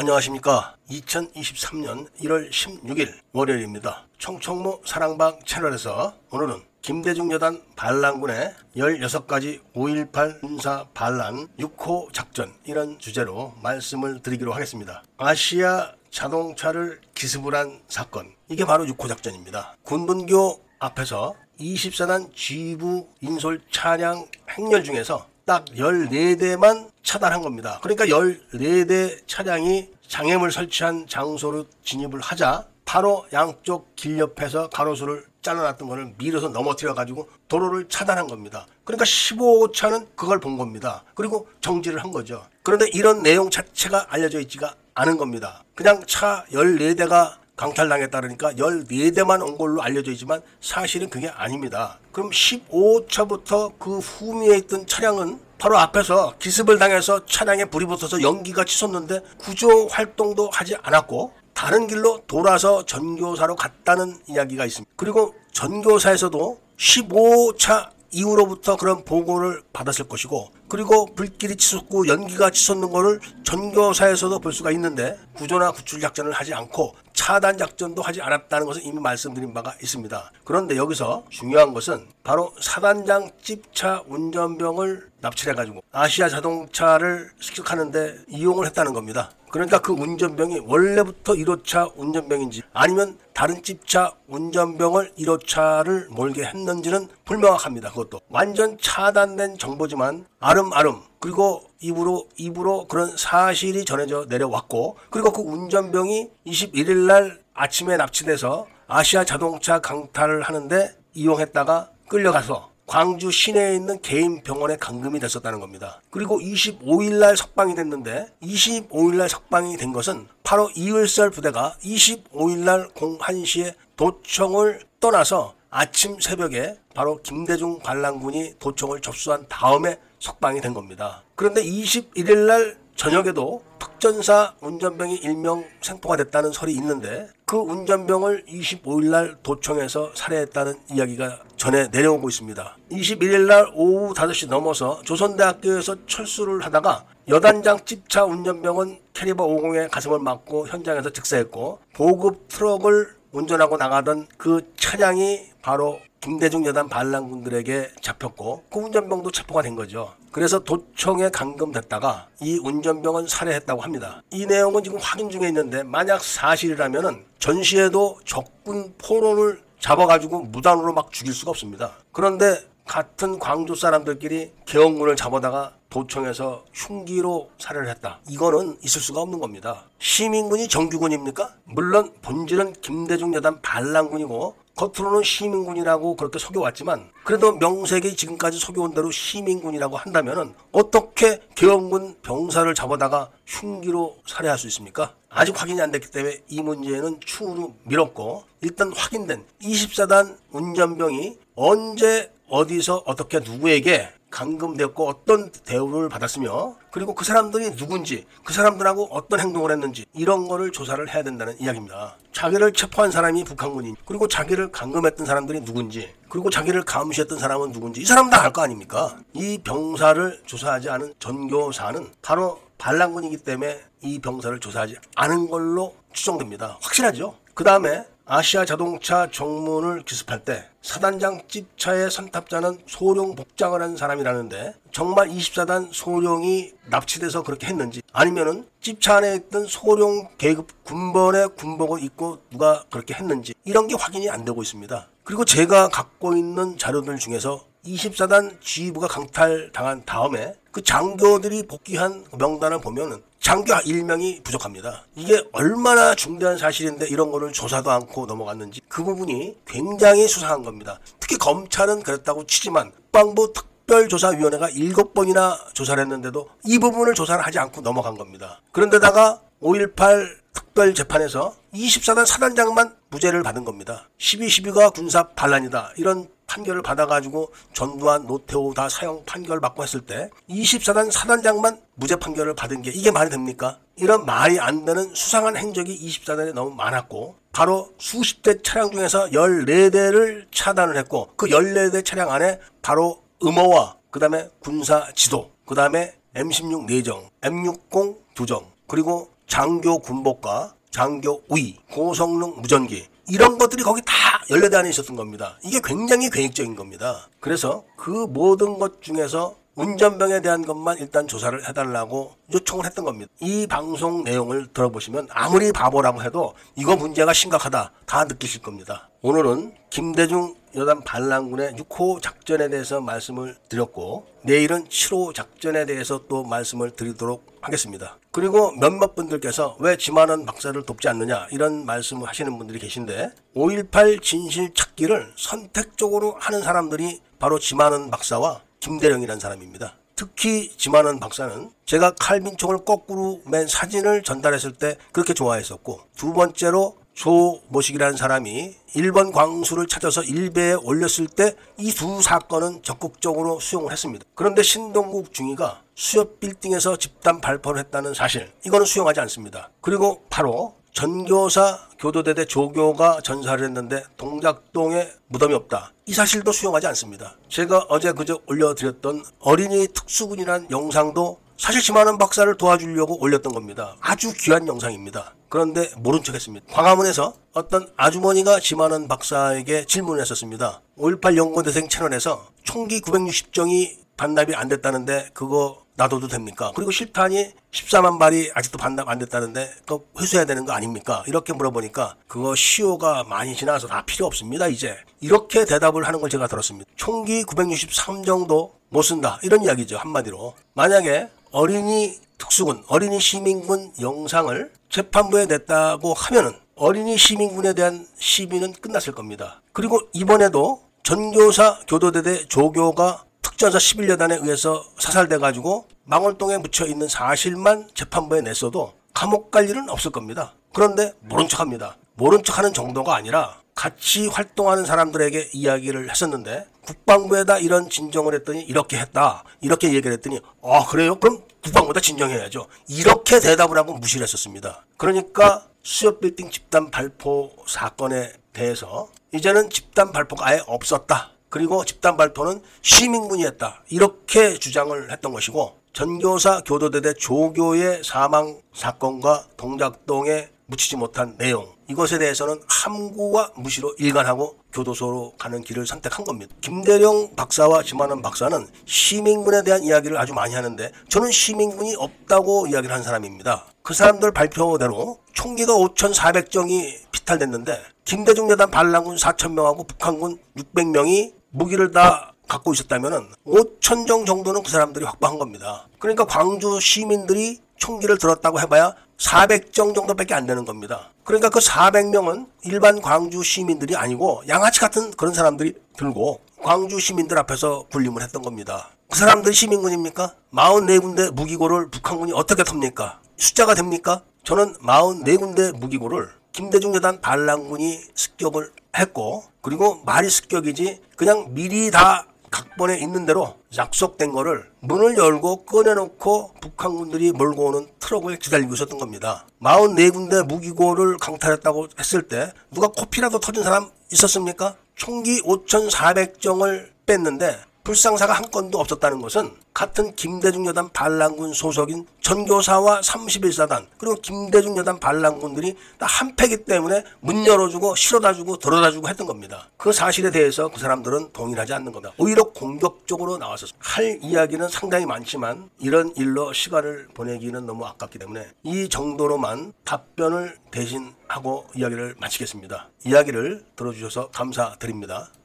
안녕하십니까. 2023년 1월 16일 월요일입니다. 청청모 사랑방 채널에서 오늘은 김대중 여단 반란군의 16가지 5.18 군사 반란 6호 작전 이런 주제로 말씀을 드리기로 하겠습니다. 아시아 자동차를 기습을 한 사건 이게 바로 6호 작전입니다. 군분교 앞에서 24단 G부 인솔 차량 행렬 중에서 딱 14대만 차단한 겁니다. 그러니까 14대 차량이 장애물 설치한 장소로 진입을 하자 바로 양쪽 길 옆에서 가로수를 잘라놨던 것을 밀어서 넘어뜨려 가지고 도로를 차단한 겁니다. 그러니까 15차는 그걸 본 겁니다. 그리고 정지를 한 거죠. 그런데 이런 내용 자체가 알려져 있지가 않은 겁니다. 그냥 차 14대가 강탈당했다 그러니까 14대만 온 걸로 알려져 있지만 사실은 그게 아닙니다. 그럼 15차부터 그 후미에 있던 차량은 바로 앞에서 기습을 당해서 차량에 불이 붙어서 연기가 치솟는데 구조 활동도 하지 않았고 다른 길로 돌아서 전교사로 갔다는 이야기가 있습니다. 그리고 전교사에서도 15차 이후로부터 그런 보고를 받았을 것이고 그리고 불길이 치솟고 연기가 치솟는 것을 전교사에서도 볼 수가 있는데 구조나 구출 작전을 하지 않고 차단 작전도 하지 않았다는 것은 이미 말씀드린 바가 있습니다. 그런데 여기서 중요한 것은 바로 사단장 집차 운전병을 납치해가지고 아시아 자동차를 습격하는데 이용을 했다는 겁니다. 그러니까 그 운전병이 원래부터 1호차 운전병인지 아니면 다른 집차 운전병을 1호차를 몰게 했는지는 불명확합니다. 그것도 완전 차단된 정보지만 아름아름 그리고 입으로 입으로 그런 사실이 전해져 내려왔고 그리고 그 운전병이 21일 날 아침에 납치돼서 아시아 자동차 강탈을 하는데 이용했다가 끌려가서 광주 시내에 있는 개인 병원에 감금이 됐었다는 겁니다. 그리고 25일 날 석방이 됐는데 25일 날 석방이 된 것은 바로 이을설 부대가 25일 날 01시에 도청을 떠나서 아침 새벽에 바로 김대중 반란군이 도청을 접수한 다음에 석방이 된 겁니다. 그런데 21일 날 저녁에도 특전사 운전병이 일명 생포가 됐다는 설이 있는데 그 운전병을 25일 날 도청에서 살해했다는 이야기가 전해 내려오고 있습니다. 21일 날 오후 5시 넘어서 조선대학교에서 철수를 하다가 여단장 지프차 운전병은 caliber 50에 가슴을 맞고 현장에서 즉사했고 보급 트럭을 운전하고 나가던 그 차량이 바로 김대중 여단 반란군들에게 잡혔고 그 운전병도 체포가 된 거죠. 그래서 도청에 감금됐다가 이 운전병은 살해했다고 합니다. 이 내용은 지금 확인 중에 있는데 만약 사실이라면은 전시에도 적군 포로를 잡아가지고 무단으로 막 죽일 수가 없습니다. 그런데 같은 광주 사람들끼리 개혁군을 잡아다가 도청에서 흉기로 살해를 했다. 이거는 있을 수가 없는 겁니다. 시민군이 정규군입니까? 물론 본질은 김대중 여단 반란군이고 겉으로는 시민군이라고 그렇게 속여왔지만 그래도 명색이 지금까지 속여온 대로 시민군이라고 한다면 어떻게 개헌군 병사를 잡아다가 흉기로 살해할 수 있습니까? 아직 확인이 안 됐기 때문에 이 문제는 추후로 미뤘고 일단 확인된 24단 운전병이 언제 어디서 어떻게 누구에게 감금되었고 어떤 대우를 받았으며 그리고 그 사람들이 누군지 그 사람들하고 어떤 행동을 했는지 이런 거를 조사를 해야 된다는 이야기입니다. 자기를 체포한 사람이 북한군인 그리고 자기를 감금했던 사람들이 누군지 그리고 자기를 감시했던 사람은 누군지 이 사람 다 알 거 아닙니까? 이 병사를 조사하지 않은 전교사는 바로 반란군이기 때문에 이 병사를 조사하지 않은 걸로 추정됩니다. 확실하죠? 그 다음에 아시아 자동차 정문을 기습할 때 사단장 집차의 선탑자는 소룡 복장을 한 사람이라는데 정말 24단 소룡이 납치돼서 그렇게 했는지 아니면은 집차 안에 있던 소룡 계급 군번의 군복을 입고 누가 그렇게 했는지 이런 게 확인이 안 되고 있습니다. 그리고 제가 갖고 있는 자료들 중에서 24단 지휘부가 강탈당한 다음에 그 장교들이 복귀한 명단을 보면은 장교 1명이 부족합니다. 이게 얼마나 중대한 사실인데 이런 거를 조사도 않고 넘어갔는지 그 부분이 굉장히 수상한 겁니다. 특히 검찰은 그랬다고 치지만 국방부 특별조사위원회가 7번이나 조사를 했는데도 이 부분을 조사를 하지 않고 넘어간 겁니다. 그런데다가 5.18 특별재판에서 24단 사단장만 무죄를 받은 겁니다. 12.12가 군사 반란이다. 이런 판결을 받아가지고 전두환, 노태우 다 사형 판결 받고 했을 때 24단 사단장만 무죄 판결을 받은 게 이게 말이 됩니까? 이런 말이 안 되는 수상한 행적이 24단에 너무 많았고 바로 수십 대 차량 중에서 14대를 차단을 했고 그 14대 차량 안에 바로 음호와 그 다음에 군사 지도 그 다음에 M16 4정, M60 2정 그리고 장교 군복과 장교 우위, 고성능 무전기 이런 것들이 거기 다 연례대 안에 있었던 겁니다. 이게 굉장히 계획적인 겁니다. 그래서 그 모든 것 중에서 운전병에 대한 것만 일단 조사를 해달라고 요청을 했던 겁니다. 이 방송 내용을 들어보시면 아무리 바보라고 해도 이거 문제가 심각하다 다 느끼실 겁니다. 오늘은 김대중 여단 반란군의 6호 작전에 대해서 말씀을 드렸고 내일은 7호 작전에 대해서 또 말씀을 드리도록 하겠습니다. 그리고 몇몇 분들께서 왜 지만원 박사를 돕지 않느냐 이런 말씀을 하시는 분들이 계신데 5.18 진실 찾기를 선택적으로 하는 사람들이 바로 지만원 박사와 김대령이라는 사람입니다. 특히 지만원 박사는 제가 칼빈총을 거꾸로 맨 사진을 전달했을 때 그렇게 좋아했었고 두 번째로 조모식이라는 사람이 1번 광수를 찾아서 일베에 올렸을 때 이 두 사건은 적극적으로 수용을 했습니다. 그런데 신동국 중위가 수협 빌딩에서 집단 발표를 했다는 사실 이거는 수용하지 않습니다. 그리고 바로 전교사 교도대대 조교가 전사를 했는데 동작동에 무덤이 없다. 이 사실도 수용하지 않습니다. 제가 어제 그저 올려드렸던 어린이 특수군이라는 영상도 사실 지만원 박사를 도와주려고 올렸던 겁니다. 아주 귀한 영상입니다. 그런데 모른 척 했습니다. 광화문에서 어떤 아주머니가 지만원 박사에게 질문을 했었습니다. 5.18 연구대생 채널에서 총기 960정이 반납이 안 됐다는데 그거 놔둬도 됩니까? 그리고 실탄이 14만 발이 아직도 반납 안 됐다는데 그거 회수해야 되는 거 아닙니까? 이렇게 물어보니까 그거 시효가 많이 지나서 다 필요 없습니다 이제 이렇게 대답을 하는 걸 제가 들었습니다. 총기 963 정도 못 쓴다 이런 이야기죠 한마디로 만약에 어린이 특수군 어린이 시민군 영상을 재판부에 냈다고 하면은 어린이 시민군에 대한 시비는 끝났을 겁니다. 그리고 이번에도 전교사 교도대대 조교가 특전사 11여단에 의해서 사살돼 가지고 망월동에 묻혀 있는 사실만 재판부에 냈어도 감옥 갈 일은 없을 겁니다. 그런데 모른 척합니다. 모른 척하는 정도가 아니라 같이 활동하는 사람들에게 이야기를 했었는데 국방부에다 이런 진정을 했더니 이렇게 했다. 이렇게 얘기를 했더니 아 그래요? 그럼 국방부다 진정해야죠. 이렇게 대답을 하고 무시를 했었습니다. 그러니까 수협 빌딩 집단 발포 사건에 대해서 이제는 집단 발포가 아예 없었다. 그리고 집단 발포는 시민군이 했다. 이렇게 주장을 했던 것이고 전교사 교도대대 조교의 사망 사건과 동작동에 묻히지 못한 내용 이것에 대해서는 함구와 무시로 일관하고 교도소로 가는 길을 선택한 겁니다. 김대령 박사와 지만원 박사는 시민군에 대한 이야기를 아주 많이 하는데 저는 시민군이 없다고 이야기를 한 사람입니다. 그 사람들 발표대로 총기가 5,400정이 피탈됐는데 김대중 여단 반란군 4,000명하고 북한군 600명이 무기를 다 갖고 있었다면 5,000정 정도는 그 사람들이 확보한 겁니다. 그러니까 광주 시민들이 총기를 들었다고 해봐야 400정 정도밖에 안 되는 겁니다. 그러니까 그 400명은 일반 광주 시민들이 아니고 양아치 같은 그런 사람들이 들고 광주 시민들 앞에서 군림을 했던 겁니다. 그 사람들이 시민군입니까? 44군데 무기고를 북한군이 어떻게 텁니까? 숫자가 됩니까? 저는 44군데 무기고를 김대중 여단 반란군이 습격을 했고 그리고 말이 습격이지 그냥 미리 다 각본에 있는 대로 약속된 거를 문을 열고 꺼내놓고 북한군들이 몰고 오는 트럭을 기다리고 있었던 겁니다. 44군데 무기고를 강탈했다고 했을 때 누가 코피라도 터진 사람 있었습니까? 총기 5,400정을 뺐는데 불상사가 한 건도 없었다는 것은 같은 김대중 여단 반란군 소속인 전교사와 31사단 그리고 김대중 여단 반란군들이 다 한패기 때문에 문 열어주고 실어다주고 들어다주고 했던 겁니다. 그 사실에 대해서 그 사람들은 동의하지 않는 겁니다. 오히려 공격적으로 나와서 할 이야기는 상당히 많지만 이런 일로 시간을 보내기는 너무 아깝기 때문에 이 정도로만 답변을 대신하고 이야기를 마치겠습니다. 이야기를 들어주셔서 감사드립니다.